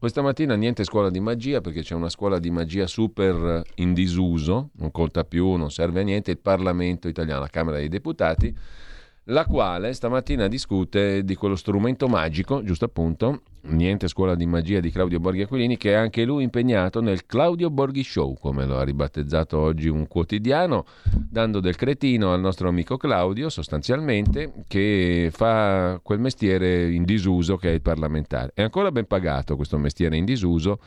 Questa mattina niente scuola di magia perché c'è una scuola di magia super in disuso, non conta più, non serve a niente, il Parlamento italiano, la Camera dei Deputati, la quale stamattina discute di quello strumento magico, giusto appunto, niente scuola di magia di Claudio Borghi Aquilini, che è anche lui impegnato nel Claudio Borghi Show, come lo ha ribattezzato oggi un quotidiano, dando del cretino al nostro amico Claudio, sostanzialmente, che fa quel mestiere in disuso che è il parlamentare. È ancora ben pagato questo mestiere in disuso,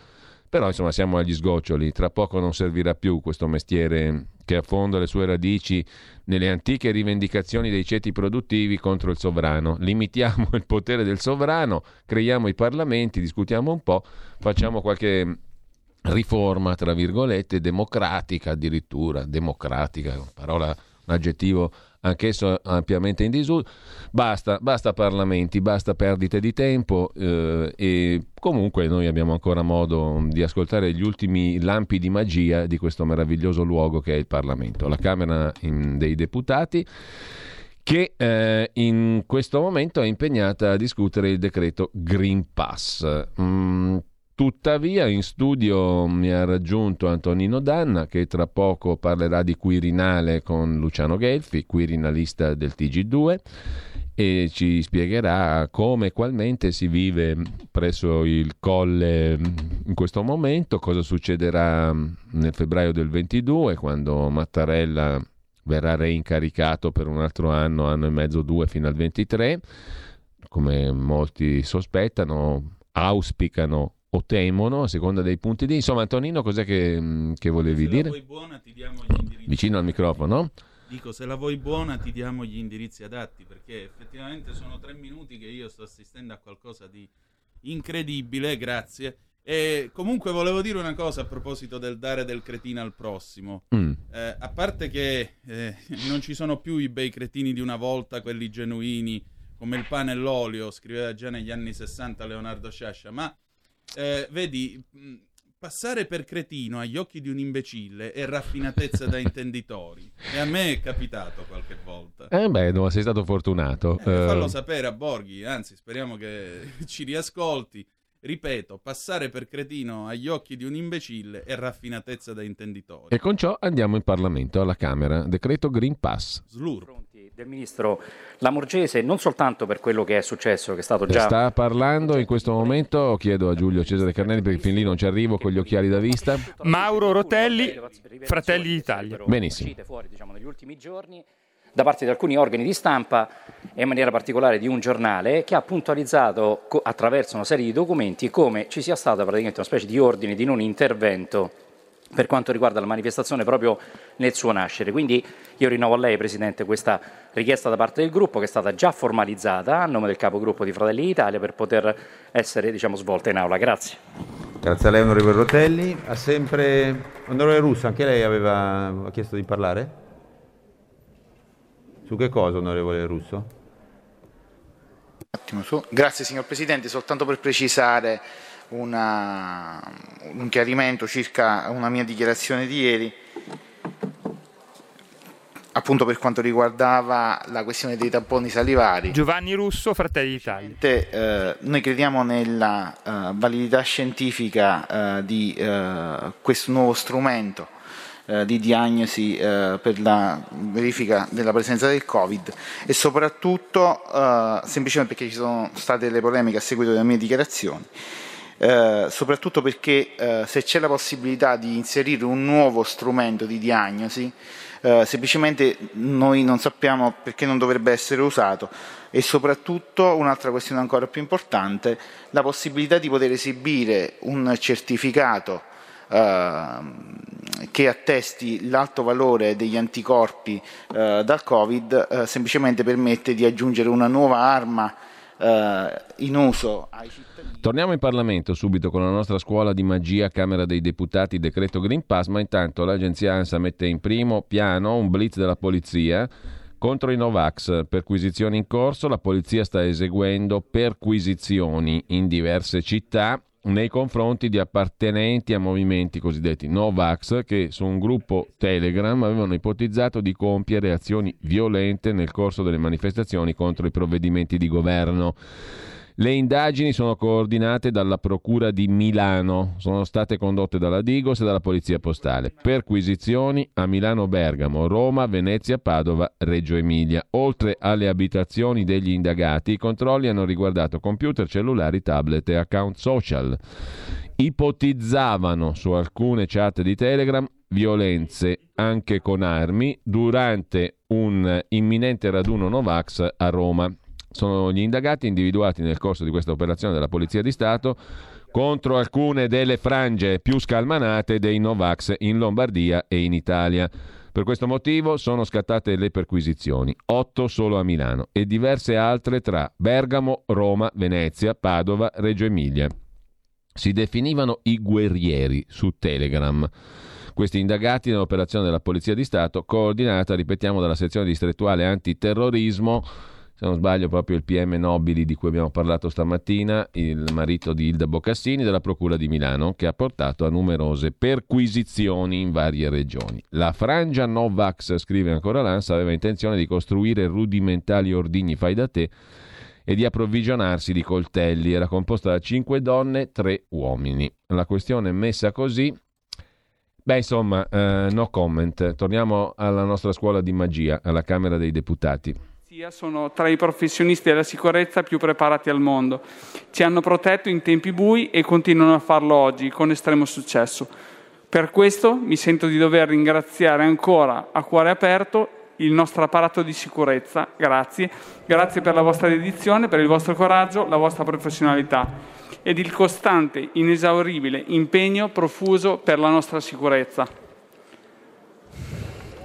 però insomma siamo agli sgoccioli, tra poco non servirà più questo mestiere che affonda le sue radici nelle antiche rivendicazioni dei ceti produttivi contro il sovrano. Limitiamo il potere del sovrano, creiamo i parlamenti, discutiamo un po', facciamo qualche riforma, tra virgolette, democratica addirittura, democratica, parola, un aggettivo anch'esso ampiamente in disuso. Basta, basta parlamenti, basta perdite di tempo eh, e comunque noi abbiamo ancora modo di ascoltare gli ultimi lampi di magia di questo meraviglioso luogo che è il Parlamento, la Camera dei Deputati che eh, in questo momento è impegnata a discutere il decreto Green Pass. Mm, Tuttavia in studio mi ha raggiunto Antonino Danna che tra poco parlerà di Quirinale con Luciano Gelfi, quirinalista del TG2 e ci spiegherà come e qualmente si vive presso il colle in questo momento, cosa succederà nel febbraio del 22 quando Mattarella verrà reincaricato per un altro anno, anno e mezzo, due fino al 23, come molti sospettano, auspicano o temono, a seconda dei punti di... Insomma, Antonino, cos'è che, mm, che volevi dire? Se la vuoi buona ti diamo gli indirizzi. Vicino al microfono. Dico, se la vuoi buona ti diamo gli indirizzi adatti, perché effettivamente sono tre minuti che io sto assistendo a qualcosa di incredibile, grazie. E comunque volevo dire una cosa a proposito del dare del cretino al prossimo. Mm. Eh, a parte che eh, non ci sono più i bei cretini di una volta, quelli genuini, come il pane e l'olio, scriveva già negli anni 60 Leonardo Sciascia, ma eh, vedi, mm, passare per cretino agli occhi di un imbecille è raffinatezza da intenditori. E a me è capitato qualche volta. Eh beh, no, sei stato fortunato. Eh, fallo sapere a Borghi, anzi speriamo che ci riascolti. Ripeto, passare per cretino agli occhi di un imbecille è raffinatezza da intenditori. E con ciò andiamo in Parlamento, alla Camera. Decreto Green Pass. Slur del ministro Lamorgese, non soltanto per quello che è successo, che è stato già... Sta parlando in questo momento, chiedo a Giulio Cesare Carnelli perché fin lì non ci arrivo con gli occhiali da vista. Mauro Rotelli, Fratelli d'Italia. Benissimo. fuori diciamo, negli ultimi giorni da parte di alcuni organi di stampa e in maniera particolare di un giornale che ha puntualizzato attraverso una serie di documenti come ci sia stata praticamente una specie di ordine di non intervento per quanto riguarda la manifestazione proprio nel suo nascere. Quindi io rinnovo a lei, Presidente, questa richiesta da parte del gruppo che è stata già formalizzata a nome del capogruppo di Fratelli d'Italia per poter essere diciamo, svolta in aula. Grazie. Grazie a lei, onorevole Rotelli. Ha sempre... Onorevole Russo, anche lei aveva chiesto di parlare? Su che cosa, onorevole Russo? Grazie, signor Presidente. Soltanto per precisare una, un chiarimento circa una mia dichiarazione di ieri, appunto per quanto riguardava la questione dei tamponi salivari. Giovanni Russo, Fratelli d'Italia. Eh, noi crediamo nella eh, validità scientifica eh, di eh, questo nuovo strumento eh, di diagnosi eh, per la verifica della presenza del Covid. E soprattutto semplicemente perché ci sono state delle polemiche a seguito delle mie dichiarazioni eh, soprattutto perché eh, se c'è la possibilità di inserire un nuovo strumento di diagnosi, eh, semplicemente noi non sappiamo perché non dovrebbe essere usato e soprattutto un'altra questione ancora più importante, la possibilità di poter esibire un certificato ehm, che attesti l'alto valore degli anticorpi eh, dal Covid eh, semplicemente permette di aggiungere una nuova arma eh, in uso ai cittadini. Torniamo in Parlamento subito con la nostra scuola di magia Camera dei Deputati decreto Green Pass, ma intanto l'agenzia ANSA mette in primo piano un blitz della polizia contro i Novax. Perquisizioni in corso, la polizia sta eseguendo perquisizioni in diverse città nei confronti di appartenenti a movimenti cosiddetti Novax che su un gruppo Telegram avevano ipotizzato di compiere azioni violente nel corso delle manifestazioni contro i provvedimenti di governo. Le indagini sono coordinate dalla Procura di Milano, sono state condotte dalla Digos e dalla Polizia Postale. Perquisizioni a Milano Bergamo, Roma, Venezia, Padova, Reggio Emilia. Oltre alle abitazioni degli indagati, i controlli hanno riguardato computer, cellulari, tablet e account social. Ipotizzavano su alcune chat di Telegram violenze anche con armi durante un imminente raduno Novax a Roma. Sono gli indagati individuati nel corso di questa operazione della Polizia di Stato contro alcune delle frange più scalmanate dei Novax in Lombardia e in Italia. Per questo motivo sono scattate le perquisizioni, otto solo a Milano e diverse altre tra Bergamo, Roma, Venezia, Padova, Reggio Emilia. Si definivano i guerrieri su Telegram. Questi indagati nell'operazione della Polizia di Stato, coordinata, ripetiamo, dalla sezione distrettuale antiterrorismo se non sbaglio proprio il PM Nobili di cui abbiamo parlato stamattina, il marito di Ilda Boccassini della Procura di Milano, che ha portato a numerose perquisizioni in varie regioni. La frangia Novax, scrive ancora l'ANSA, aveva intenzione di costruire rudimentali ordigni fai da te e di approvvigionarsi di coltelli. Era composta da cinque donne e tre uomini. La questione è messa così. Beh, insomma, eh, no comment. Torniamo alla nostra scuola di magia, alla Camera dei Deputati sono tra i professionisti della sicurezza più preparati al mondo. Ci hanno protetto in tempi bui e continuano a farlo oggi con estremo successo. Per questo mi sento di dover ringraziare ancora a cuore aperto il nostro apparato di sicurezza. Grazie. Grazie per la vostra dedizione, per il vostro coraggio, la vostra professionalità ed il costante, inesauribile impegno profuso per la nostra sicurezza.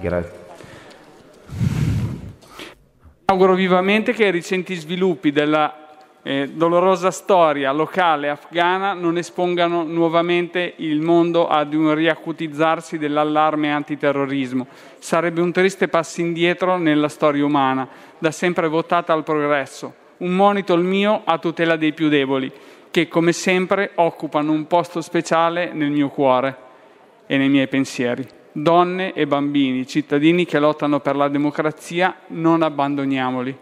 Grazie. Auguro vivamente che i recenti sviluppi della eh, dolorosa storia locale afghana non espongano nuovamente il mondo ad un riacutizzarsi dell'allarme antiterrorismo. Sarebbe un triste passo indietro nella storia umana, da sempre votata al progresso. Un monito il mio a tutela dei più deboli, che come sempre occupano un posto speciale nel mio cuore e nei miei pensieri donne e bambini, cittadini che lottano per la democrazia, non abbandoniamoli.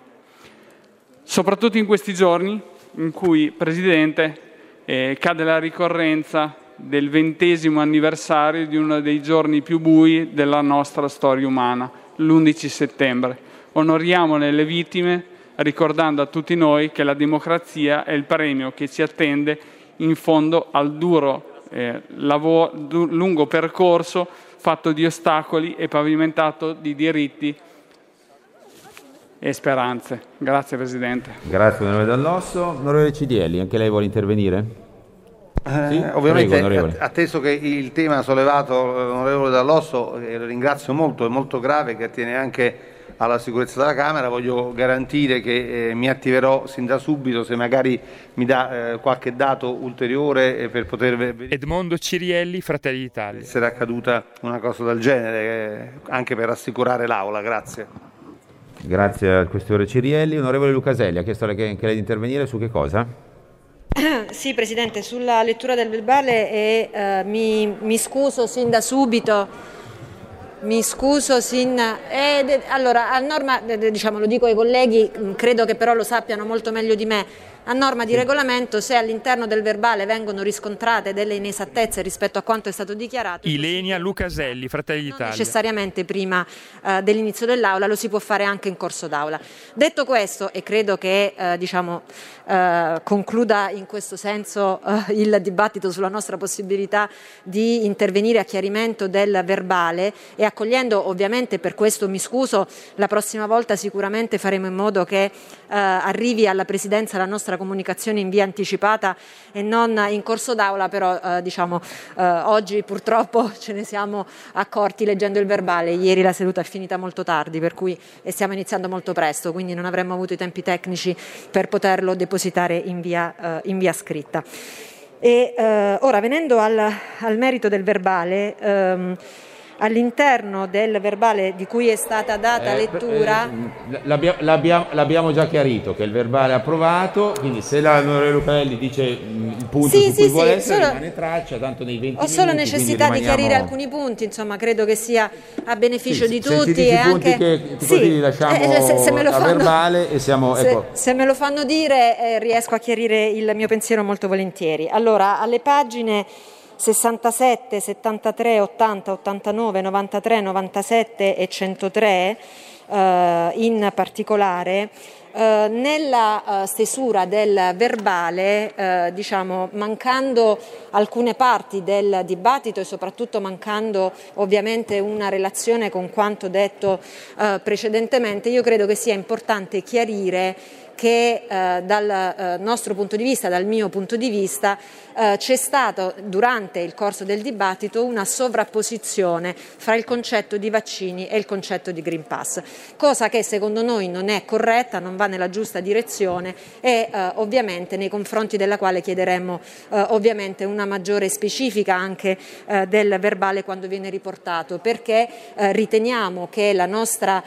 Soprattutto in questi giorni in cui, Presidente, eh, cade la ricorrenza del ventesimo anniversario di uno dei giorni più bui della nostra storia umana, l'11 settembre. Onoriamone le vittime ricordando a tutti noi che la democrazia è il premio che ci attende in fondo al duro eh, lavoro, du- lungo percorso fatto di ostacoli e pavimentato di diritti e speranze. Grazie Presidente. Grazie onorevole Dall'Osso. Onorevole Cidielli, anche lei vuole intervenire? Eh, sì? Ovviamente, Prego, atteso che il tema sollevato l'onorevole Dall'Osso, eh, lo ringrazio molto, è molto grave, che attiene anche alla sicurezza della Camera, voglio garantire che eh, mi attiverò sin da subito se magari mi dà eh, qualche dato ulteriore eh, per poter vedere. Edmondo Cirielli, Fratelli d'Italia. Essere accaduta una cosa del genere, eh, anche per rassicurare l'Aula, grazie. Grazie al questore Cirielli. Onorevole Lucaselli, ha chiesto anche lei di intervenire su che cosa? Sì, Presidente, sulla lettura del verbale e eh, mi, mi scuso sin da subito mi scuso sin... Eh, allora, a norma, diciamo, lo dico ai colleghi, credo che però lo sappiano molto meglio di me, a norma di regolamento se all'interno del verbale vengono riscontrate delle inesattezze rispetto a quanto è stato dichiarato. Ilenia Lucaselli, Fratelli d'Italia. necessariamente prima eh, dell'inizio dell'aula, lo si può fare anche in corso d'aula. Detto questo, e credo che eh, diciamo, eh, concluda in questo senso eh, il dibattito sulla nostra possibilità di intervenire a chiarimento del verbale e accogliendo ovviamente per questo mi scuso, la prossima volta sicuramente faremo in modo che eh, arrivi alla Presidenza la nostra nostra comunicazione in via anticipata e non in corso d'aula, però eh, diciamo, eh, oggi purtroppo ce ne siamo accorti leggendo il verbale, ieri la seduta è finita molto tardi per cui, e stiamo iniziando molto presto, quindi non avremmo avuto i tempi tecnici per poterlo depositare in via, eh, in via scritta. E, eh, ora venendo al, al, merito del verbale, ehm, all'interno del verbale di cui è stata data eh, lettura. Eh, l'abbiamo, l'abbiamo, l'abbiamo, già chiarito che il verbale è approvato, quindi se l'onorevole Lucarelli dice il punto sì, su sì, cui sì, vuole essere, solo, rimane traccia, tanto nei 20 Ho solo necessità di chiarire alcuni punti, insomma, credo che sia a beneficio di tutti. E anche... che sì, li lasciamo eh, se, se me lo fanno, verbale e siamo... Se, ecco. se me lo fanno dire eh, riesco a chiarire il mio pensiero molto volentieri. Allora, alle pagine 67, 73, 80, 89, 93, 97 e 103 eh, in particolare, eh, nella eh, stesura del verbale, eh, diciamo, mancando alcune parti del dibattito e soprattutto mancando ovviamente una relazione con quanto detto eh, precedentemente, io credo che sia importante chiarire che eh, dal eh, nostro punto di vista, dal mio punto di vista, eh, c'è stata durante il corso del dibattito una sovrapposizione fra il concetto di vaccini e il concetto di Green Pass, cosa che secondo noi non è corretta, non va nella giusta direzione e eh, ovviamente nei confronti della quale chiederemmo eh, ovviamente una maggiore specifica anche eh, del verbale quando viene riportato, perché riteniamo che la nostra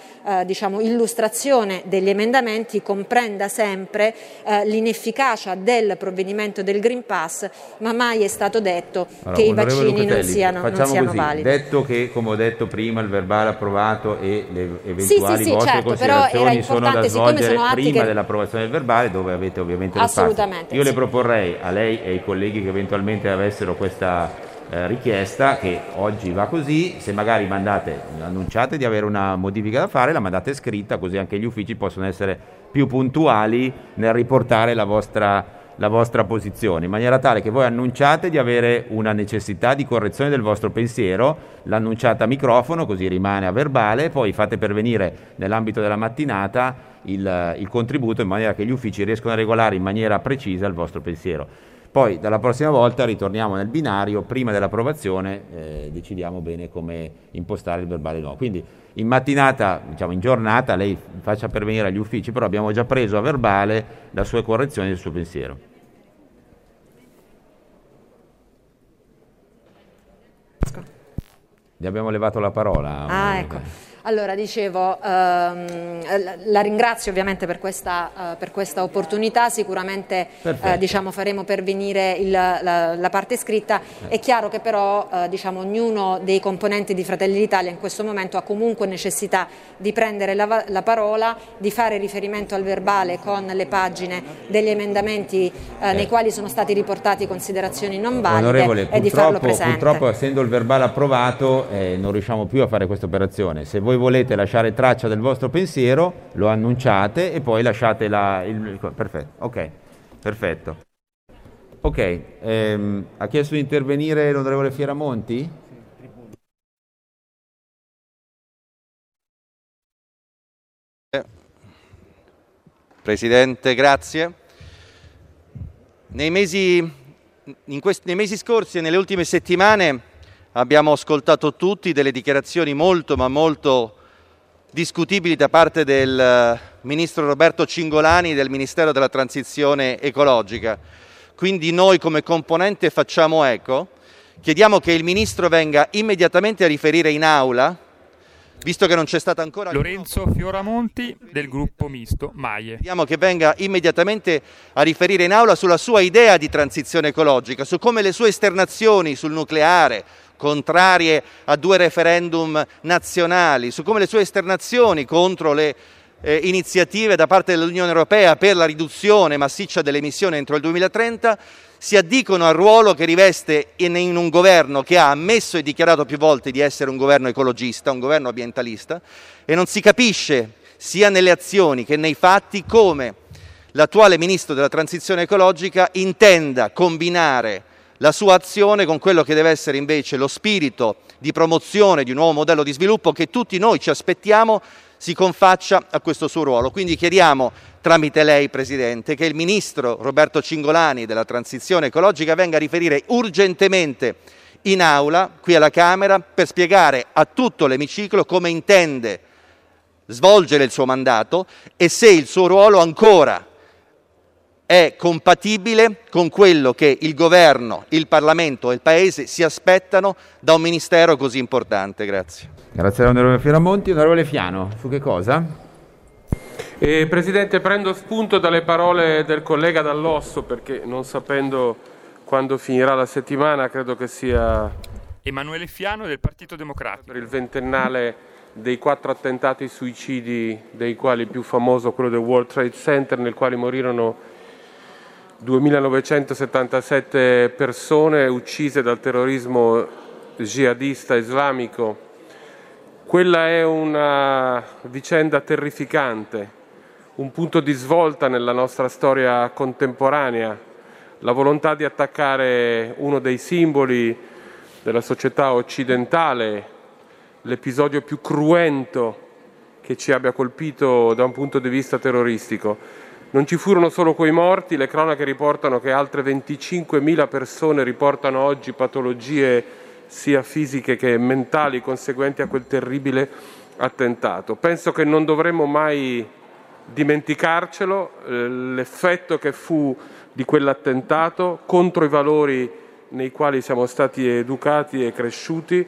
diciamo, illustrazione degli emendamenti comprende da sempre eh, l'inefficacia del provvedimento del Green Pass, ma mai è stato detto allora, che i vaccini Petelli, non siano, non siano così, validi. Detto che, come ho detto prima, il verbale approvato e le eventuali sì, sì, sì, vostre certo, considerazioni sono da svolgere sono prima che... dell'approvazione del verbale, dove avete ovviamente lo Assolutamente, Io le proporrei a lei e ai colleghi che eventualmente avessero questa eh, richiesta che oggi va così, se magari mandate, annunciate di avere una modifica da fare, la mandate scritta così anche gli uffici possono essere più puntuali nel riportare la vostra, la vostra posizione, in maniera tale che voi annunciate di avere una necessità di correzione del vostro pensiero, l'annunciate a microfono, così rimane a verbale, poi fate pervenire nell'ambito della mattinata il, il contributo in maniera che gli uffici riescano a regolare in maniera precisa il vostro pensiero. Poi dalla prossima volta ritorniamo nel binario, prima dell'approvazione eh, decidiamo bene come impostare il verbale no. Quindi in mattinata, diciamo in giornata, lei faccia pervenire agli uffici, però abbiamo già preso a verbale la sua correzione e il suo pensiero. Gli abbiamo levato la parola. Ah, ecco. Allora, dicevo, ehm, la ringrazio ovviamente per questa, uh, per questa opportunità, sicuramente uh, diciamo, faremo pervenire il, la, la, parte scritta. È chiaro che però uh, diciamo, ognuno dei componenti di Fratelli d'Italia in questo momento ha comunque necessità di prendere la, la, parola, di fare riferimento al verbale con le pagine degli emendamenti eh. nei quali sono stati riportati considerazioni non valide e di farlo presente. Purtroppo essendo il verbale approvato eh, non riusciamo più a fare questa operazione voi volete lasciare traccia del vostro pensiero, lo annunciate e poi lasciate la, il... Perfetto, ok, perfetto. Ok, ehm, ha chiesto di intervenire l'onorevole Fieramonti? Presidente, grazie. Nei mesi, questi, nei mesi scorsi e nelle ultime settimane abbiamo ascoltato tutti delle dichiarazioni molto ma molto discutibili da parte del eh, ministro Roberto Cingolani del Ministero della Transizione Ecologica. Quindi noi come componente facciamo eco, chiediamo che il ministro venga immediatamente a riferire in aula visto che non c'è stata ancora... Lorenzo Fioramonti del gruppo misto Maie. Chiediamo che venga immediatamente a riferire in aula sulla sua idea di transizione ecologica, su come le sue esternazioni sul nucleare, contrarie a due referendum nazionali, su come le sue esternazioni contro le eh, iniziative da parte dell'Unione Europea per la riduzione massiccia delle emissioni entro il 2030 si addicono al ruolo che riveste in, in, un governo che ha ammesso e dichiarato più volte di essere un governo ecologista, un governo ambientalista e non si capisce sia nelle azioni che nei fatti come l'attuale Ministro della Transizione Ecologica intenda combinare la sua azione con quello che deve essere invece lo spirito di promozione di un nuovo modello di sviluppo che tutti noi ci aspettiamo si confaccia a questo suo ruolo. Quindi chiediamo tramite lei, Presidente, che il Ministro Roberto Cingolani della Transizione Ecologica venga a riferire urgentemente in aula, qui alla Camera, per spiegare a tutto l'emiciclo come intende svolgere il suo mandato e se il suo ruolo ancora è compatibile con quello che il governo, il Parlamento e il Paese si aspettano da un ministero così importante. Grazie. Grazie all'onorevole Firamonti. Onorevole Fiano, su che cosa? Eh, Presidente, prendo spunto dalle parole del collega Dall'Osso perché non sapendo quando finirà la settimana credo che sia Emanuele Fiano del Partito Democratico. Per il ventennale dei quattro attentati suicidi, dei quali il più famoso quello del World Trade Center, nel quale morirono 2.977 persone uccise dal terrorismo jihadista islamico. Quella è una vicenda terrificante, un punto di svolta nella nostra storia contemporanea, la volontà di attaccare uno dei simboli della società occidentale, l'episodio più cruento che ci abbia colpito da un punto di vista terroristico. Non ci furono solo quei morti, le cronache riportano che altre 25.000 persone riportano oggi patologie sia fisiche che mentali conseguenti a quel terribile attentato. Penso che non dovremmo mai dimenticarcelo, eh, l'effetto che fu di quell'attentato contro i valori nei quali siamo stati educati e cresciuti,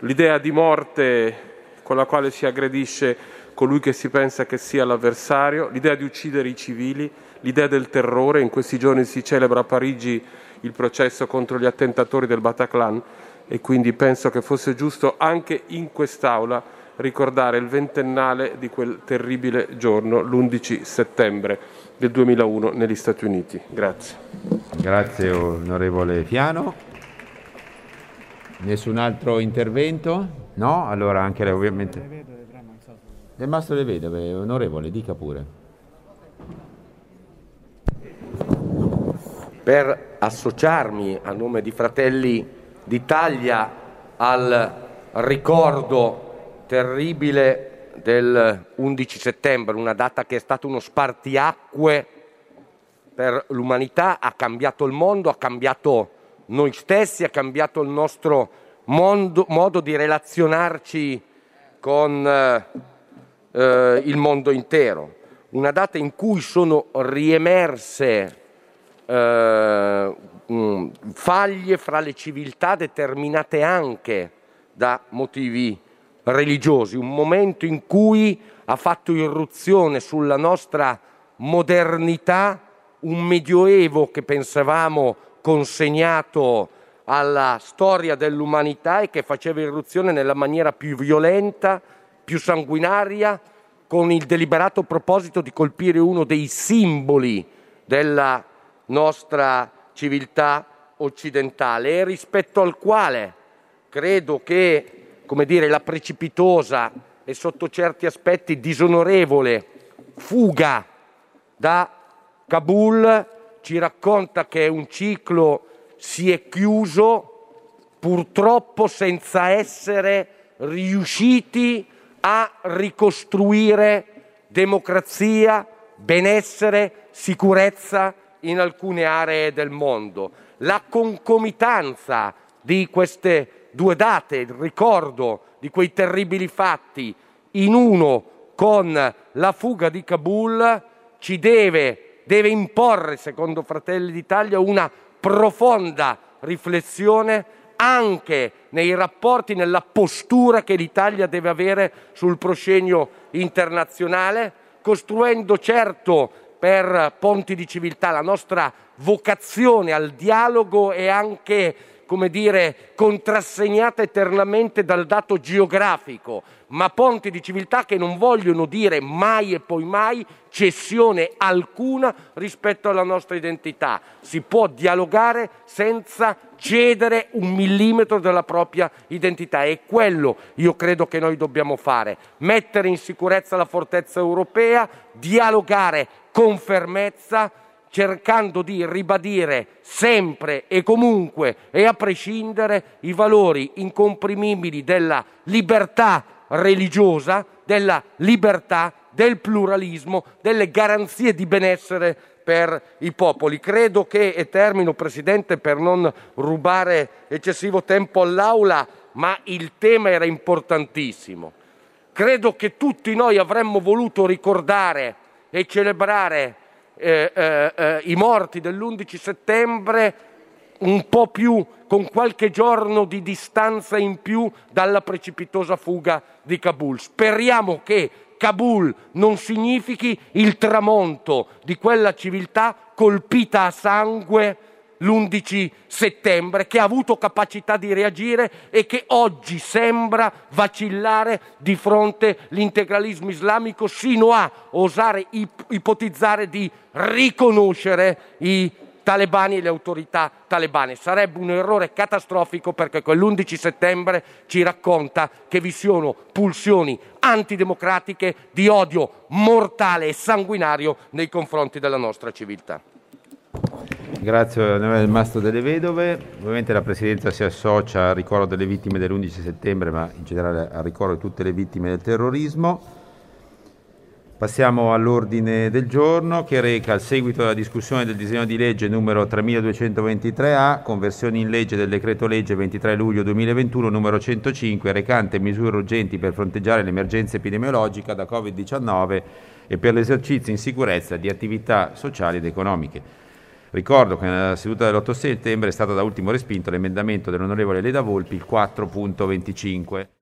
l'idea di morte con la quale si aggredisce colui che si pensa che sia l'avversario, l'idea di uccidere i civili, l'idea del terrore. In questi giorni si celebra a Parigi il processo contro gli attentatori del Bataclan e quindi penso che fosse giusto anche in quest'Aula ricordare il ventennale di quel terribile giorno, l'11 settembre del 2001 negli Stati Uniti. Grazie. Grazie onorevole Fiano. Nessun altro intervento? No? Allora anche lei ovviamente... Del Mastro le Vedove, onorevole, dica pure. Per associarmi a nome di Fratelli d'Italia al ricordo terribile del 11 settembre, una data che è stata uno spartiacque per l'umanità, ha cambiato il mondo, ha cambiato noi stessi, ha cambiato il nostro mondo, modo di relazionarci con eh, il mondo intero, una data in cui sono riemerse eh, faglie fra le civiltà determinate anche da motivi religiosi, un momento in cui ha fatto irruzione sulla nostra modernità un medioevo che pensavamo consegnato alla storia dell'umanità e che faceva irruzione nella maniera più violenta, più sanguinaria, con il deliberato proposito di colpire uno dei simboli della nostra civiltà occidentale e rispetto al quale credo che come dire, la precipitosa e sotto certi aspetti disonorevole fuga da Kabul ci racconta che un ciclo si è chiuso purtroppo senza essere riusciti a ricostruire democrazia, benessere, sicurezza in alcune aree del mondo. La concomitanza di queste due date, il ricordo di quei terribili fatti, in uno con la fuga di Kabul, ci deve, deve imporre, secondo Fratelli d'Italia, una profonda riflessione anche nei rapporti, nella postura che l'Italia deve avere sul proscenio internazionale, costruendo certo per ponti di civiltà la nostra vocazione al dialogo e anche come dire, contrassegnata eternamente dal dato geografico, ma ponti di civiltà che non vogliono dire mai e poi mai cessione alcuna rispetto alla nostra identità. Si può dialogare senza cedere un millimetro della propria identità. E quello io credo che noi dobbiamo fare, mettere in sicurezza la fortezza europea, dialogare con fermezza, cercando di ribadire sempre e comunque e a prescindere i valori incomprimibili della libertà religiosa, della libertà, del pluralismo, delle garanzie di benessere per i popoli. Credo che, e termino Presidente per non rubare eccessivo tempo all'Aula, ma il tema era importantissimo. Credo che tutti noi avremmo voluto ricordare e celebrare eh, eh, eh i morti dell'11 settembre un po' più, con qualche giorno di distanza in più dalla precipitosa fuga di Kabul. Speriamo che Kabul non significhi il tramonto di quella civiltà colpita a sangue l'11 settembre, che ha avuto capacità di reagire e che oggi sembra vacillare di fronte all'integralismo islamico, sino a osare ipotizzare di riconoscere i talebani e le autorità talebane. Sarebbe un errore catastrofico perché quell'11 settembre ci racconta che vi sono pulsioni antidemocratiche di odio mortale e sanguinario nei confronti della nostra civiltà. Grazie onorevole Mastro delle Vedove. Ovviamente la Presidenza si associa al ricordo delle vittime dell'11 settembre, ma in generale al ricordo di tutte le vittime del terrorismo. Passiamo all'ordine del giorno che reca il seguito della discussione del disegno di legge numero 3223A, conversione in legge del decreto legge 23 luglio 2021 numero 105, recante misure urgenti per fronteggiare l'emergenza epidemiologica da Covid-19 e per l'esercizio in sicurezza di attività sociali ed economiche. Ricordo che nella seduta dell'8 settembre è stato da ultimo respinto l'emendamento dell'onorevole Leda Volpi, il 4.25.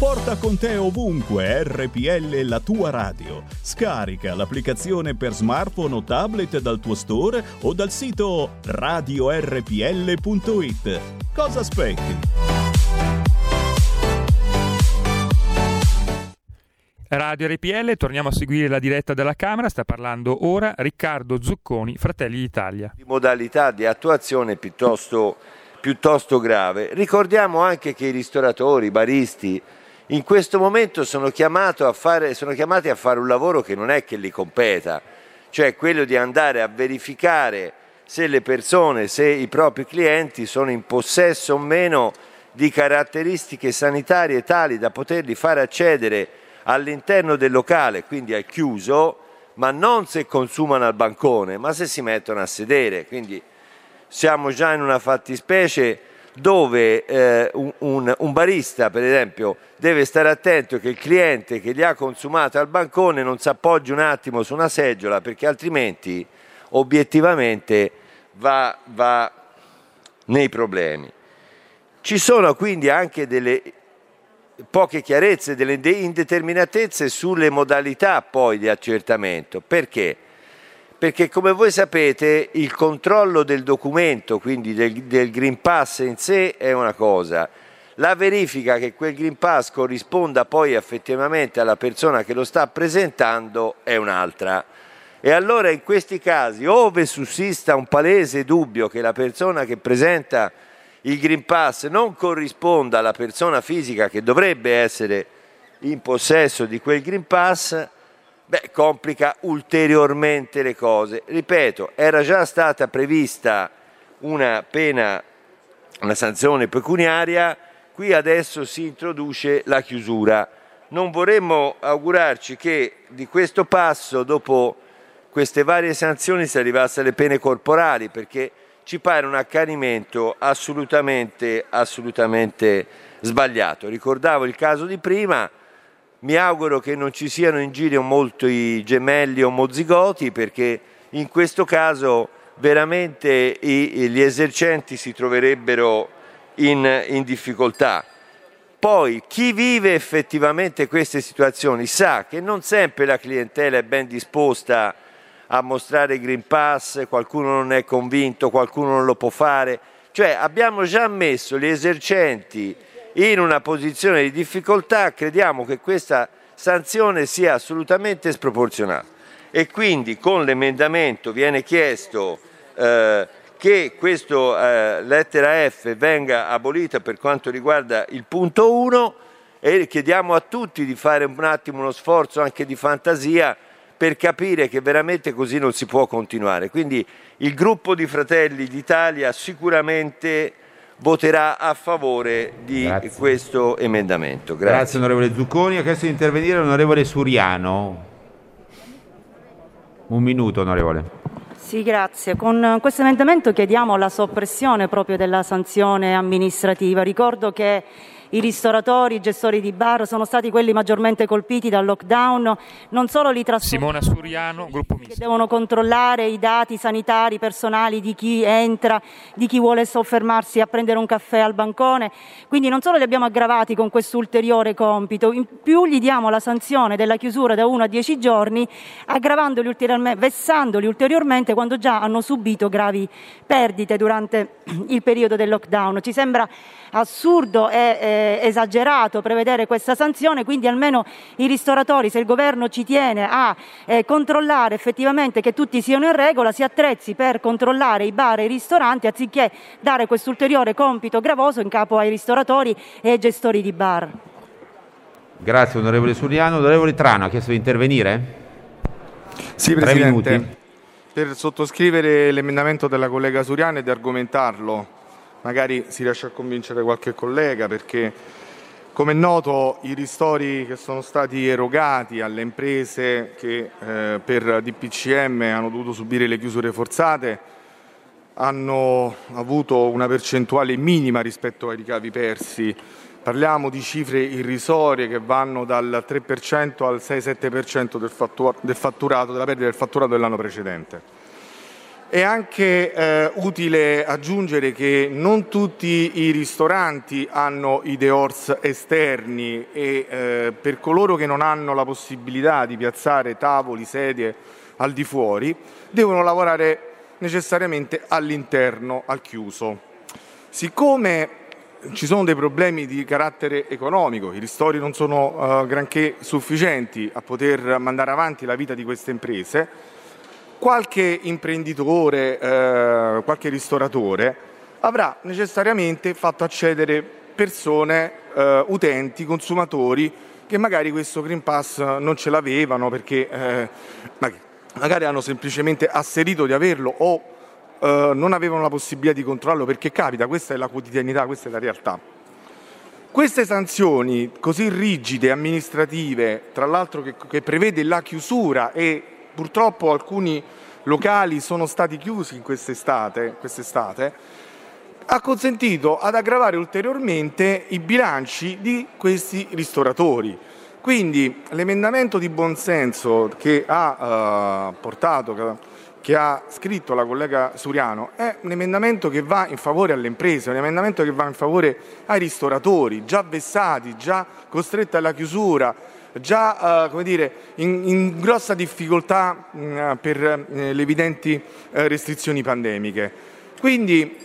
Porta con te ovunque RPL la tua radio. Scarica l'applicazione per smartphone o tablet dal tuo store o dal sito radiorpl.it. Cosa aspetti? Radio RPL, torniamo a seguire la diretta della Camera, sta parlando ora Riccardo Zucconi, Fratelli d'Italia. Di modalità di attuazione piuttosto, piuttosto grave. Ricordiamo anche che i ristoratori, i baristi, in questo momento sono, fare, sono chiamati a fare un lavoro che non è che li competa, cioè quello di andare a verificare se le persone, se i propri clienti sono in possesso o meno di caratteristiche sanitarie tali da poterli fare accedere all'interno del locale, quindi al chiuso, ma non se consumano al bancone, ma se si mettono a sedere. Quindi siamo già in una fattispecie dove eh, un, un, barista, per esempio, deve stare attento che il cliente che gli ha consumato al bancone non si appoggi un attimo su una seggiola perché altrimenti obiettivamente va, va nei problemi. Ci sono quindi anche delle poche chiarezze, delle indeterminatezze sulle modalità poi di accertamento. Perché? Perché come voi sapete il controllo del documento, quindi del, del, Green Pass in sé è una cosa, la verifica che quel Green Pass corrisponda poi effettivamente alla persona che lo sta presentando è un'altra. E allora in questi casi, ove sussista un palese dubbio che la persona che presenta il Green Pass non corrisponda alla persona fisica che dovrebbe essere in possesso di quel Green Pass, beh, complica ulteriormente le cose. Ripeto, era già stata prevista una pena, una sanzione pecuniaria, qui adesso si introduce la chiusura. Non vorremmo augurarci che di questo passo, dopo queste varie sanzioni, si arrivasse alle pene corporali, perché ci pare un accanimento assolutamente, assolutamente sbagliato. Ricordavo il caso di prima, mi auguro che non ci siano in giro molti gemelli omozigoti perché in questo caso veramente gli esercenti si troverebbero in, in difficoltà. Poi chi vive effettivamente queste situazioni sa che non sempre la clientela è ben disposta a mostrare il Green Pass, qualcuno non è convinto, qualcuno non lo può fare. Cioè abbiamo già messo gli esercenti in una posizione di difficoltà, crediamo che questa sanzione sia assolutamente sproporzionata e quindi con l'emendamento viene chiesto eh, che questa eh, lettera F venga abolita per quanto riguarda il punto 1 e chiediamo a tutti di fare un attimo uno sforzo anche di fantasia per capire che veramente così non si può continuare. Quindi il gruppo di Fratelli d'Italia sicuramente voterà a favore di Grazie. questo emendamento. Grazie. Grazie onorevole Zucconi. Ha chiesto di intervenire l'onorevole Suriano. Un minuto onorevole. Sì, grazie. Con questo emendamento chiediamo la soppressione proprio della sanzione amministrativa. Ricordo che i ristoratori, i gestori di bar sono stati quelli maggiormente colpiti dal lockdown, non solo li Simona Suriano, gruppo misto. devono controllare i dati sanitari personali di chi entra, di chi vuole soffermarsi a prendere un caffè al bancone, quindi non solo li abbiamo aggravati con questo ulteriore compito, in più gli diamo la sanzione della chiusura da 1 a 10 giorni, aggravandoli ulteriormente, vessandoli ulteriormente quando già hanno subito gravi perdite durante il periodo del lockdown. Ci sembra assurdo e eh, esagerato prevedere questa sanzione, quindi almeno i ristoratori, se il governo ci tiene a eh, controllare effettivamente che tutti siano in regola, si attrezzi per controllare i bar e i ristoranti anziché dare questo ulteriore compito gravoso in capo ai ristoratori e ai gestori di bar. Grazie onorevole Suriano. Onorevole Trano ha chiesto di intervenire? Sì, Presidente. Per sottoscrivere l'emendamento della collega Suriano e di argomentarlo magari si riesce a convincere qualche collega perché come è noto i ristori che sono stati erogati alle imprese che eh, per DPCM hanno dovuto subire le chiusure forzate hanno avuto una percentuale minima rispetto ai ricavi persi. Parliamo di cifre irrisorie che vanno dal 3% al 6-7% del fatturato, della perdita del fatturato dell'anno precedente. È anche eh, utile aggiungere che non tutti i ristoranti hanno i deors esterni e eh, per coloro che non hanno la possibilità di piazzare tavoli, sedie al di fuori, devono lavorare necessariamente all'interno, al chiuso. Siccome ci sono dei problemi di carattere economico, i ristori non sono uh, granché sufficienti a poter mandare avanti la vita di queste imprese, qualche imprenditore, eh, qualche ristoratore avrà necessariamente fatto accedere persone, eh, utenti, consumatori che magari questo Green Pass non ce l'avevano perché eh, magari hanno semplicemente asserito di averlo o eh, non avevano la possibilità di controllarlo perché capita, questa è la quotidianità, questa è la realtà. Queste sanzioni così rigide, amministrative, tra l'altro che, che prevede la chiusura e purtroppo alcuni locali sono stati chiusi in quest'estate, quest'estate ha consentito ad aggravare ulteriormente i bilanci di questi ristoratori. Quindi l'emendamento di buonsenso che ha uh, portato, che ha scritto la collega Suriano, è un emendamento che va in favore alle imprese, un emendamento che va in favore ai ristoratori, già vessati, già costretti alla chiusura, già uh, dire, in, in, grossa difficoltà uh, per uh, le evidenti restrizioni pandemiche. Quindi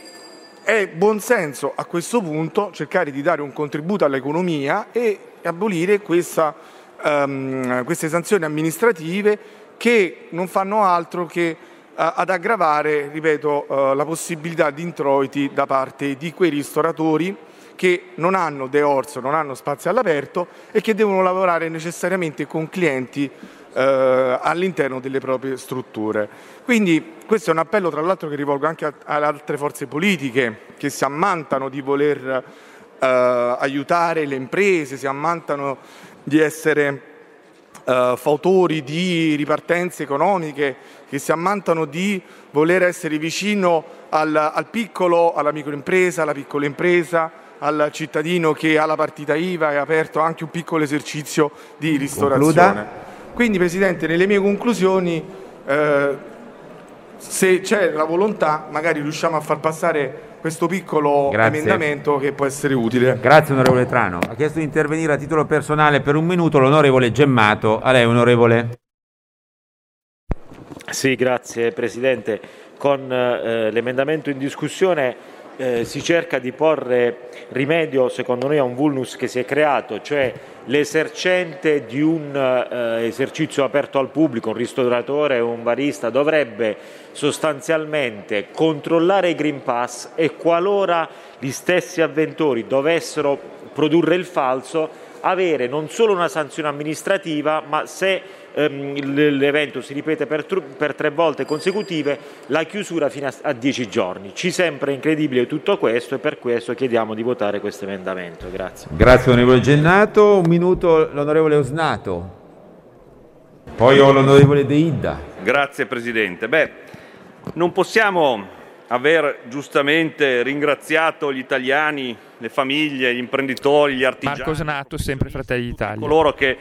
è buonsenso a questo punto cercare di dare un contributo all'economia e abolire questa, um, queste sanzioni amministrative che non fanno altro che ad aggravare ripeto, la possibilità di introiti da parte di quei ristoratori che non hanno de orso, non hanno spazi all'aperto e che devono lavorare necessariamente con clienti eh, all'interno delle proprie strutture. Quindi questo è un appello tra l'altro che rivolgo anche ad altre forze politiche che si ammantano di voler eh, aiutare le imprese, si ammantano di essere eh, fautori di ripartenze economiche, che si ammantano di voler essere vicino al, al piccolo, alla microimpresa, alla piccola impresa, al cittadino che ha la partita IVA e ha aperto anche un piccolo esercizio di ristorazione. Concluda. Quindi Presidente, nelle mie conclusioni, eh, se c'è la volontà, magari riusciamo a far passare questo piccolo Grazie. emendamento che può essere utile. Grazie onorevole Trano. Ha chiesto di intervenire a titolo personale per un minuto l'onorevole Gemmato. A lei onorevole. Sì, grazie Presidente. Con eh, l'emendamento in discussione eh, si cerca di porre rimedio, secondo noi, a un vulnus che si è creato, cioè l'esercente di un eh, esercizio aperto al pubblico, un ristoratore o un barista, dovrebbe sostanzialmente controllare i Green Pass e qualora gli stessi avventori dovessero produrre il falso, avere non solo una sanzione amministrativa, ma se l'evento si ripete per, per, tre volte consecutive, la chiusura fino a, a dieci giorni. Ci sembra incredibile tutto questo e per questo chiediamo di votare questo emendamento. Grazie. Grazie onorevole Gennato. Un minuto l'onorevole Osnato. Poi ho l'onorevole De Ida. Grazie Presidente. Beh, non possiamo aver giustamente ringraziato gli italiani, le famiglie, gli imprenditori, gli artigiani. Marco Osnato, sempre Fratelli d'Italia. Coloro che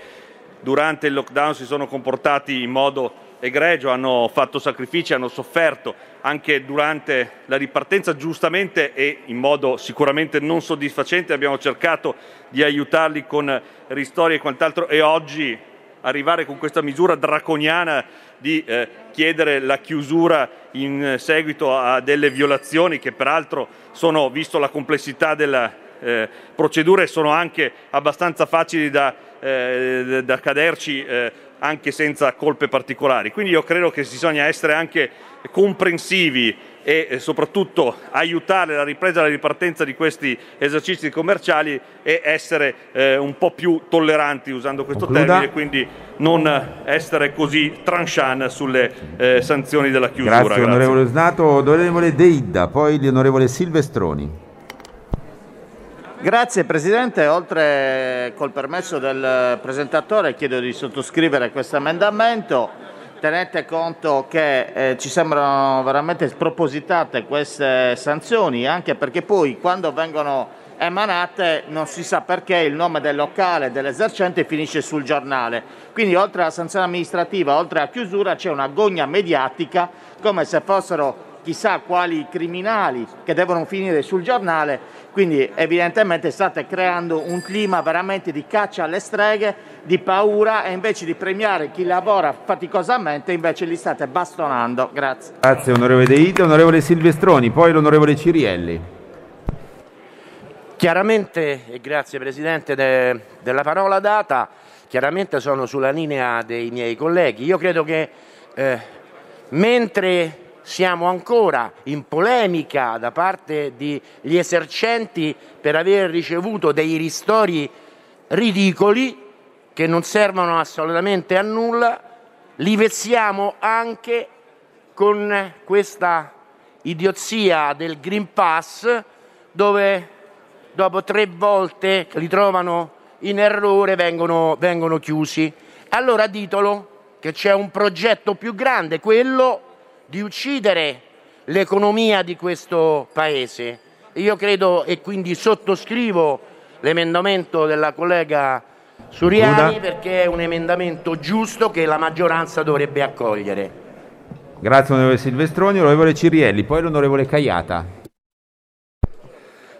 durante il lockdown si sono comportati in modo egregio, hanno fatto sacrifici, hanno sofferto anche durante la ripartenza giustamente e in modo sicuramente non soddisfacente. Abbiamo cercato di aiutarli con ristori e quant'altro e oggi arrivare con questa misura draconiana di eh, chiedere la chiusura in seguito a delle violazioni che peraltro sono, visto la complessità della eh, procedure, sono anche abbastanza facili da eh, da caderci eh, anche senza colpe particolari. Quindi io credo che bisogna essere anche comprensivi e eh, soprattutto aiutare la ripresa e la ripartenza di questi esercizi commerciali e essere eh, un po' più tolleranti usando questo Concluda. termine, quindi non essere così tranchant sulle eh, sanzioni della chiusura. Grazie, Grazie. onorevole Snato, onorevole Deidda, poi l'onorevole Silvestroni. Grazie Presidente, oltre col permesso del presentatore chiedo di sottoscrivere questo emendamento. Tenete conto che eh, ci sembrano veramente spropositate queste sanzioni, anche perché poi quando vengono emanate non si sa perché il nome del locale dell'esercente finisce sul giornale. Quindi oltre alla sanzione amministrativa, oltre alla chiusura c'è una gogna mediatica come se fossero chissà quali criminali che devono finire sul giornale, quindi evidentemente state creando un clima veramente di caccia alle streghe, di paura e invece di premiare chi lavora faticosamente invece li state bastonando. Grazie. Grazie onorevole Deite, onorevole Silvestroni, poi l'onorevole Cirielli. Chiaramente, e grazie Presidente de, della parola data, chiaramente sono sulla linea dei miei colleghi. Io credo che eh, mentre siamo ancora in polemica da parte degli esercenti per aver ricevuto dei ristori ridicoli che non servono assolutamente a nulla, li vezziamo anche con questa idiozia del Green Pass dove dopo tre volte li trovano in errore vengono, vengono chiusi. Allora ditelo che c'è un progetto più grande, quello di uccidere l'economia di questo Paese. Io credo e quindi sottoscrivo l'emendamento della collega Suriani perché è un emendamento giusto che la maggioranza dovrebbe accogliere. Grazie onorevole Silvestroni, onorevole Cirielli, poi l'onorevole Caiata.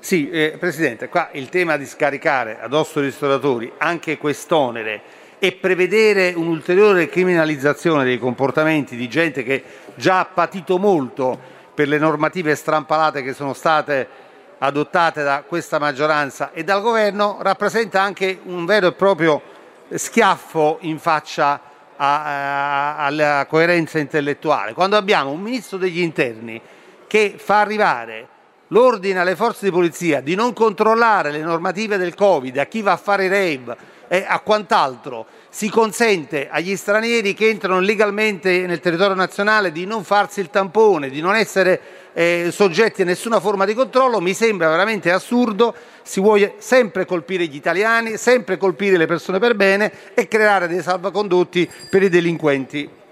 Sì, eh, Presidente, qua il tema di scaricare addosso ai ristoratori anche quest'onere e prevedere un'ulteriore criminalizzazione dei comportamenti di gente che già ha patito molto per le normative strampalate che sono state adottate da questa maggioranza e dal governo rappresenta anche un vero e proprio schiaffo in faccia a, a, alla coerenza intellettuale. Quando abbiamo un ministro degli interni che fa arrivare l'ordine alle forze di polizia di non controllare le normative del Covid, a chi va a fare i rave e a quant'altro, si consente agli stranieri che entrano legalmente nel territorio nazionale di non farsi il tampone, di non essere eh, soggetti a nessuna forma di controllo, mi sembra veramente assurdo. Si vuole sempre colpire gli italiani, sempre colpire le persone per bene e creare dei salvacondotti per i delinquenti.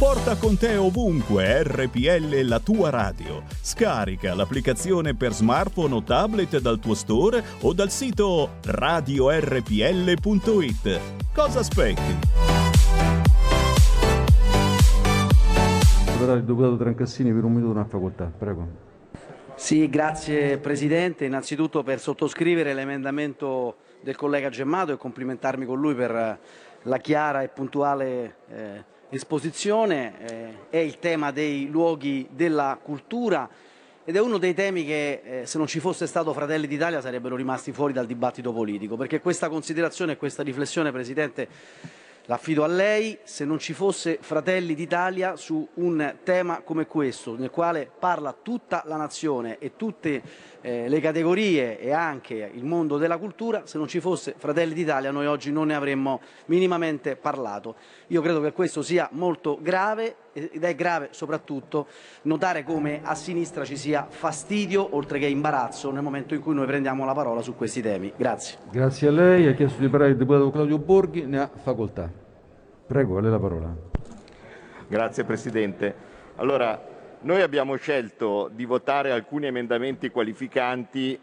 Porta con te ovunque RPL la tua radio. Scarica l'applicazione per smartphone o tablet dal tuo store o dal sito radiorpl.it. Cosa aspetti? Il deputato Trancassini per un minuto una facoltà, prego. Sì, grazie Presidente. Innanzitutto per sottoscrivere l'emendamento del collega Gemmato e complimentarmi con lui per la chiara e puntuale eh, esposizione, eh, è il tema dei luoghi della cultura ed è uno dei temi che eh, se non ci fosse stato Fratelli d'Italia sarebbero rimasti fuori dal dibattito politico, perché questa considerazione e questa riflessione, Presidente, L'affido a lei se non ci fosse Fratelli d'Italia su un tema come questo, nel quale parla tutta la nazione e tutte eh, le categorie e anche il mondo della cultura, se non ci fosse Fratelli d'Italia noi oggi non ne avremmo minimamente parlato. Io credo che questo sia molto grave ed è grave soprattutto notare come a sinistra ci sia fastidio oltre che imbarazzo nel momento in cui noi prendiamo la parola su questi temi. Grazie. Grazie a lei. Ha chiesto di parlare il deputato Claudio Borghi, ne ha facoltà. Prego, a lei la parola. Grazie Presidente. Allora, noi abbiamo scelto di votare alcuni emendamenti qualificanti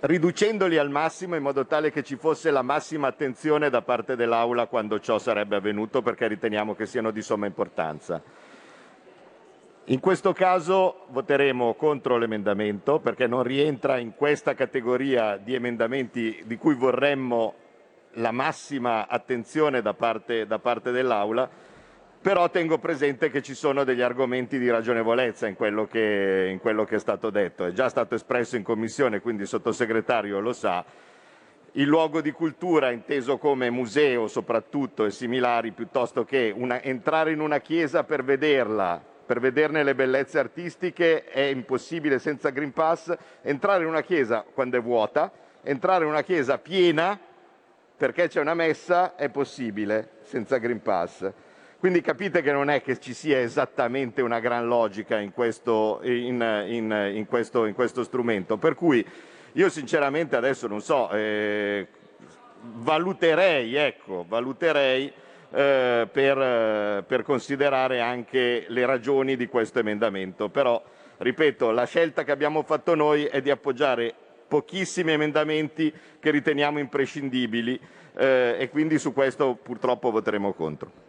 riducendoli al massimo in modo tale che ci fosse la massima attenzione da parte dell'Aula quando ciò sarebbe avvenuto perché riteniamo che siano di somma importanza. In questo caso voteremo contro l'emendamento perché non rientra in questa categoria di emendamenti di cui vorremmo la massima attenzione da parte, da parte dell'Aula, però tengo presente che ci sono degli argomenti di ragionevolezza in quello, che, in quello che è stato detto. È già stato espresso in Commissione, quindi il sottosegretario lo sa. Il luogo di cultura inteso come museo soprattutto e similari, piuttosto che una, entrare in una chiesa per vederla, per vederne le bellezze artistiche, è impossibile senza Green Pass. Entrare in una chiesa quando è vuota, entrare in una chiesa piena perché c'è una messa è possibile senza Green Pass. Quindi capite che non è che ci sia esattamente una gran logica in questo, in, in, in questo, questo strumento. Per cui io sinceramente adesso non so, eh, valuterei, ecco, valuterei eh, per, per considerare anche le ragioni di questo emendamento. Però, ripeto, la scelta che abbiamo fatto noi è di appoggiare pochissimi emendamenti che riteniamo imprescindibili eh, e quindi su questo purtroppo voteremo contro.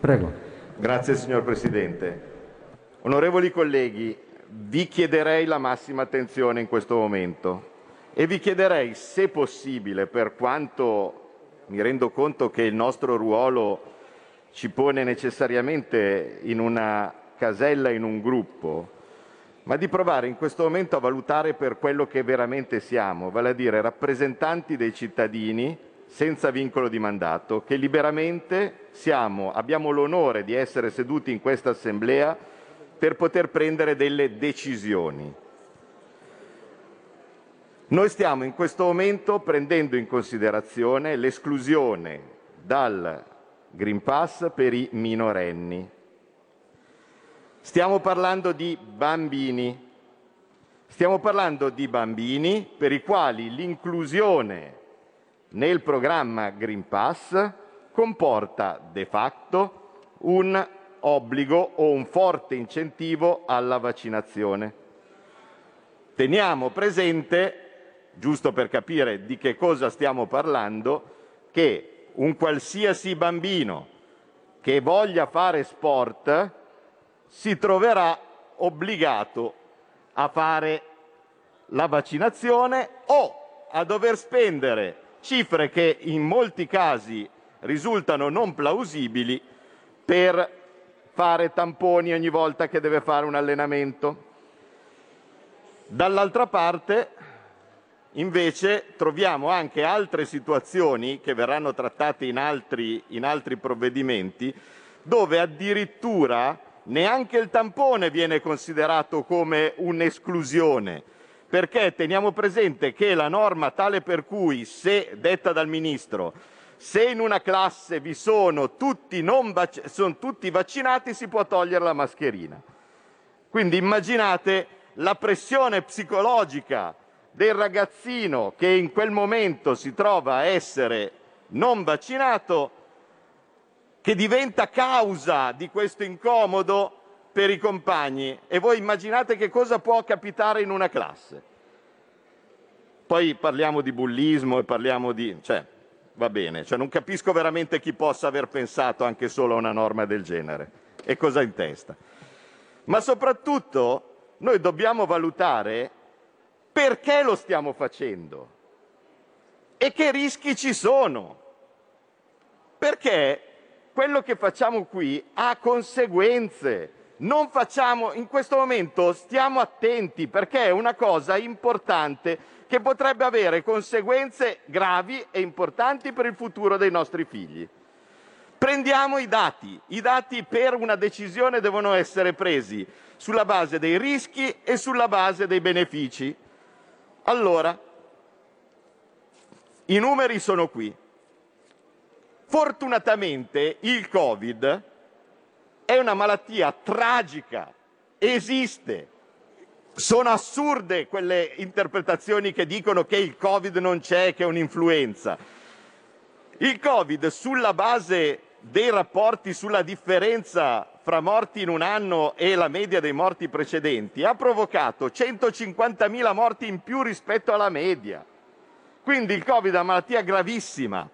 Prego. Grazie signor Presidente. Onorevoli colleghi, vi chiederei la massima attenzione in questo momento e vi chiederei, se possibile, per quanto mi rendo conto che il nostro ruolo ci pone necessariamente in una casella, in un gruppo, ma di provare in questo momento a valutare per quello che veramente siamo, vale a dire rappresentanti dei cittadini senza vincolo di mandato, che liberamente siamo, abbiamo l'onore di essere seduti in questa Assemblea per poter prendere delle decisioni. Noi stiamo in questo momento prendendo in considerazione l'esclusione dal Green Pass per i minorenni. Stiamo parlando di bambini. Stiamo parlando di bambini per i quali l'inclusione nel programma Green Pass comporta de facto un obbligo o un forte incentivo alla vaccinazione. Teniamo presente, giusto per capire di che cosa stiamo parlando, che un qualsiasi bambino che voglia fare sport si troverà obbligato a fare la vaccinazione o a dover spendere cifre che in molti casi risultano non plausibili per fare tamponi ogni volta che deve fare un allenamento. Dall'altra parte, invece, troviamo anche altre situazioni che verranno trattate in altri, in altri provvedimenti, dove addirittura neanche il tampone viene considerato come un'esclusione, perché teniamo presente che la norma tale per cui, se detta dal Ministro, se in una classe vi sono tutti, vac- sono tutti vaccinati si può togliere la mascherina. Quindi immaginate la pressione psicologica del ragazzino che in quel momento si trova a essere non vaccinato, che diventa causa di questo incomodo per i compagni e voi immaginate che cosa può capitare in una classe. Poi parliamo di bullismo e parliamo di... Cioè, va bene, cioè, non capisco veramente chi possa aver pensato anche solo a una norma del genere e cosa in testa. Ma soprattutto noi dobbiamo valutare perché lo stiamo facendo e che rischi ci sono. Perché quello che facciamo qui ha conseguenze non facciamo, in questo momento stiamo attenti perché è una cosa importante che potrebbe avere conseguenze gravi e importanti per il futuro dei nostri figli. Prendiamo i dati. I dati per una decisione devono essere presi sulla base dei rischi e sulla base dei benefici. Allora, i numeri sono qui. Fortunatamente il Covid è una malattia tragica, esiste. Sono assurde quelle interpretazioni che dicono che il Covid non c'è, che è un'influenza. Il Covid, sulla base dei rapporti sulla differenza fra morti in un anno e la media dei morti precedenti, ha provocato 150.000 morti in più rispetto alla media. Quindi il Covid è una malattia gravissima,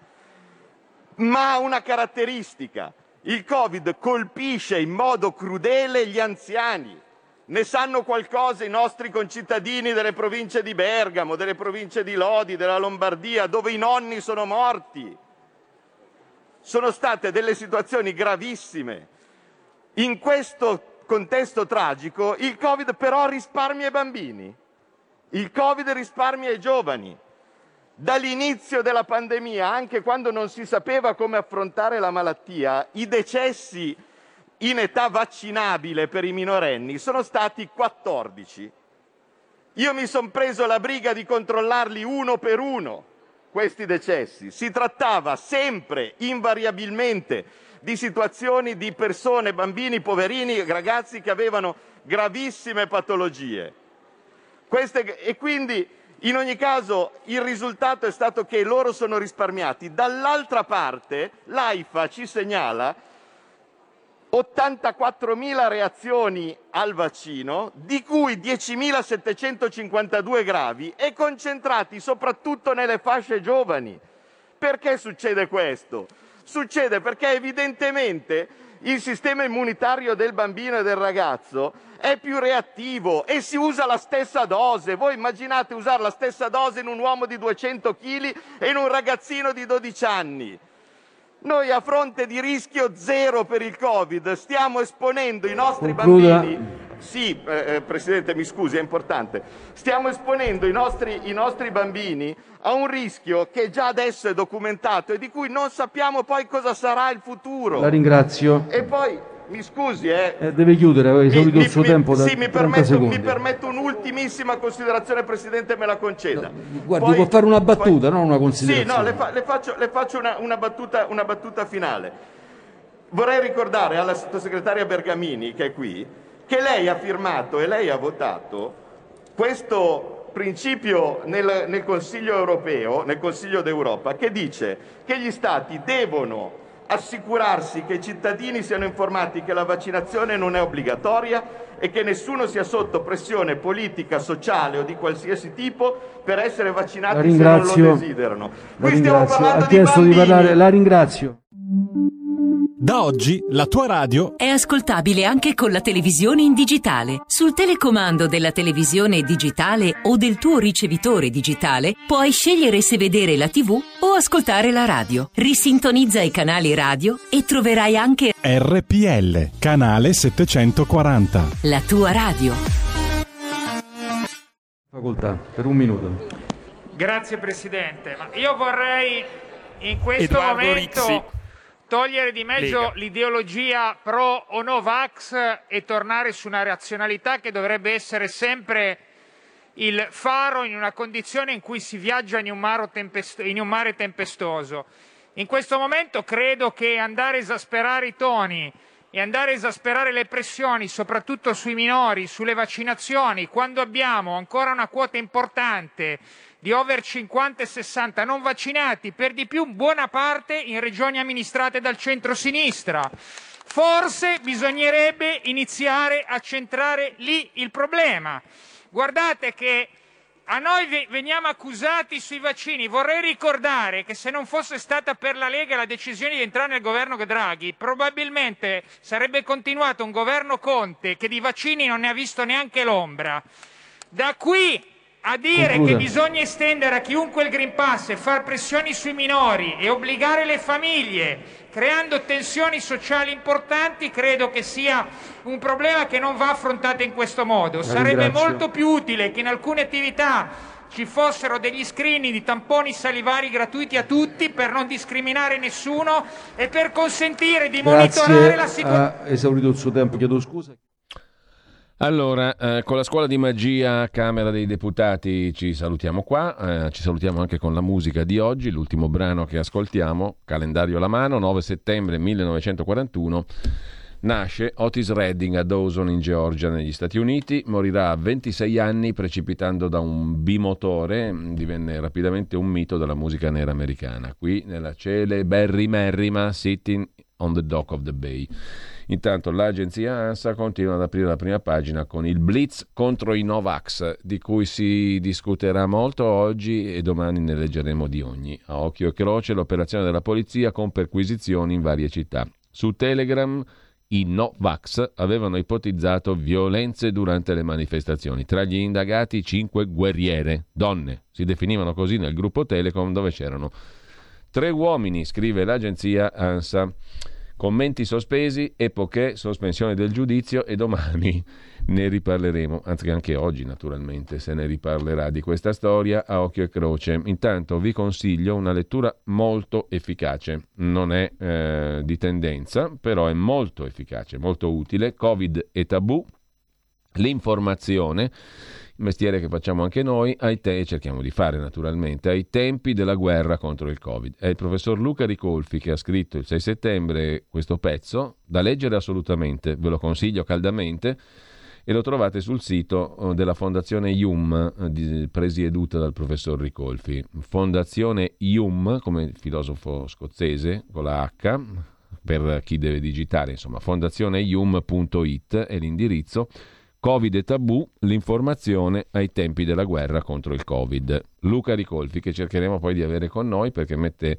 ma ha una caratteristica il Covid colpisce in modo crudele gli anziani. Ne sanno qualcosa i nostri concittadini delle province di Bergamo, delle province di Lodi, della Lombardia, dove i nonni sono morti. Sono state delle situazioni gravissime. In questo contesto tragico il Covid però risparmia i bambini, il Covid risparmia i giovani. Dall'inizio della pandemia, anche quando non si sapeva come affrontare la malattia, i decessi in età vaccinabile per i minorenni sono stati 14. Io mi sono preso la briga di controllarli uno per uno, questi decessi. Si trattava sempre, invariabilmente, di situazioni di persone, bambini, poverini, ragazzi che avevano gravissime patologie. Queste, e quindi in ogni caso il risultato è stato che loro sono risparmiati. Dall'altra parte l'AIFA ci segnala 84.000 reazioni al vaccino, di cui 10.752 gravi e concentrati soprattutto nelle fasce giovani. Perché succede questo? Succede perché evidentemente il sistema immunitario del bambino e del ragazzo è più reattivo e si usa la stessa dose. Voi immaginate usare la stessa dose in un uomo di 200 kg e in un ragazzino di 12 anni. Noi a fronte di rischio zero per il Covid stiamo esponendo i nostri Concluda. bambini sì, eh, eh, Presidente, mi scusi, è importante. Stiamo esponendo i nostri, i nostri, bambini a un rischio che già adesso è documentato e di cui non sappiamo poi cosa sarà il futuro. La ringrazio. E poi, mi scusi, eh, eh deve chiudere, ha esaurito il suo mi, tempo da sì, mi 30 permetto, mi permetto un'ultimissima considerazione, Presidente, me la conceda. Guardi, Poi- può fare una battuta, poi- non una Sì, considerazione. no, le, fa- le faccio, le faccio una, una battuta, una battuta finale. Vorrei ricordare alla sottosegretaria Bergamini, che è qui, che lei ha firmato e lei ha votato questo principio nel, nel Consiglio europeo, nel Consiglio d'Europa, che dice che gli Stati devono assicurarsi che i cittadini siano informati che la vaccinazione non è obbligatoria e che nessuno sia sotto pressione politica, sociale o di qualsiasi tipo per essere vaccinati se non lo desiderano. Qui stiamo parlando di di bambini. parlare, la ringrazio. Da oggi la tua radio è ascoltabile anche con la televisione in digitale. Sul telecomando della televisione digitale o del tuo ricevitore digitale puoi scegliere se vedere la TV o ascoltare la radio. Risintonizza i canali radio e troverai anche RPL, canale 740. La tua radio. Facoltà, per un minuto. Grazie Presidente, ma io vorrei in questo Edoardo momento Rixi. Togliere di mezzo Lega. l'ideologia pro o no vax e tornare su una razionalità che dovrebbe essere sempre il faro in una condizione in cui si viaggia in un, maro tempest- in un mare tempestoso. In questo momento credo che andare a esasperare i toni e andare a esasperare le pressioni, soprattutto sui minori, sulle vaccinazioni, quando abbiamo ancora una quota importante di over 50 e 60 non vaccinati, per di più buona parte in regioni amministrate dal centro-sinistra. Forse bisognerebbe iniziare a centrare lì il problema. Guardate che a noi ve- veniamo accusati sui vaccini. Vorrei ricordare che se non fosse stata per la Lega la decisione di entrare nel governo Draghi, probabilmente sarebbe continuato un governo Conte che di vaccini non ne ha visto neanche l'ombra. Da qui a dire Concluda. che bisogna estendere a chiunque il Green Pass e far pressioni sui minori e obbligare le famiglie, creando tensioni sociali importanti, credo che sia un problema che non va affrontato in questo modo. La Sarebbe ringrazio. molto più utile che in alcune attività ci fossero degli screening di tamponi salivari gratuiti a tutti per non discriminare nessuno e per consentire di monitorare la Grazie, situazione. ha esaurito il suo tempo, chiedo scusa. Allora, eh, con la scuola di magia Camera dei Deputati ci salutiamo qua, eh, ci salutiamo anche con la musica di oggi, l'ultimo brano che ascoltiamo, calendario alla mano, 9 settembre 1941. Nasce Otis Redding a Dawson in Georgia negli Stati Uniti, morirà a 26 anni precipitando da un bimotore, mh, divenne rapidamente un mito della musica nera americana, qui nella celeberrimerrima Sitting on the Dock of the Bay. Intanto l'agenzia ANSA continua ad aprire la prima pagina con il blitz contro i Novax, di cui si discuterà molto oggi e domani ne leggeremo di ogni. A occhio e croce l'operazione della polizia con perquisizioni in varie città. Su Telegram i Novax avevano ipotizzato violenze durante le manifestazioni. Tra gli indagati cinque guerriere, donne, si definivano così nel gruppo Telecom dove c'erano tre uomini, scrive l'agenzia ANSA. Commenti sospesi, epoche, sospensione del giudizio e domani ne riparleremo, anzi anche oggi naturalmente se ne riparlerà di questa storia a occhio e croce. Intanto vi consiglio una lettura molto efficace, non è eh, di tendenza, però è molto efficace, molto utile. Covid e tabù, l'informazione, il mestiere che facciamo anche noi, ai te- cerchiamo di fare naturalmente, ai tempi della guerra contro il Covid. È il professor Luca Ricolfi che ha scritto il 6 settembre questo pezzo, da leggere assolutamente, ve lo consiglio caldamente, e lo trovate sul sito eh, della Fondazione IUM, eh, presieduta dal professor Ricolfi. Fondazione IUM, come il filosofo scozzese, con la H, per chi deve digitare, insomma, fondazioneium.it è l'indirizzo. Covid e tabù, l'informazione ai tempi della guerra contro il Covid. Luca Ricolfi, che cercheremo poi di avere con noi perché mette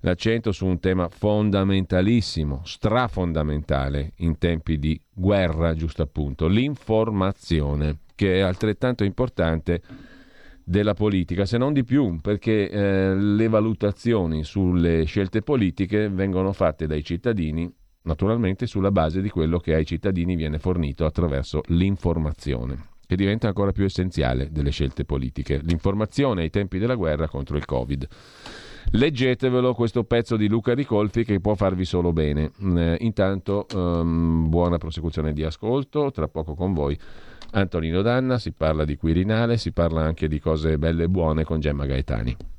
l'accento su un tema fondamentalissimo, strafondamentale in tempi di guerra, giusto appunto, l'informazione, che è altrettanto importante della politica, se non di più, perché eh, le valutazioni sulle scelte politiche vengono fatte dai cittadini, naturalmente sulla base di quello che ai cittadini viene fornito attraverso l'informazione, che diventa ancora più essenziale delle scelte politiche. L'informazione ai tempi della guerra contro il Covid. Leggetevelo questo pezzo di Luca Ricolfi che può farvi solo bene. Eh, intanto ehm, buona prosecuzione di ascolto, tra poco con voi Antonino Danna, si parla di Quirinale, si parla anche di cose belle e buone con Gemma Gaetani.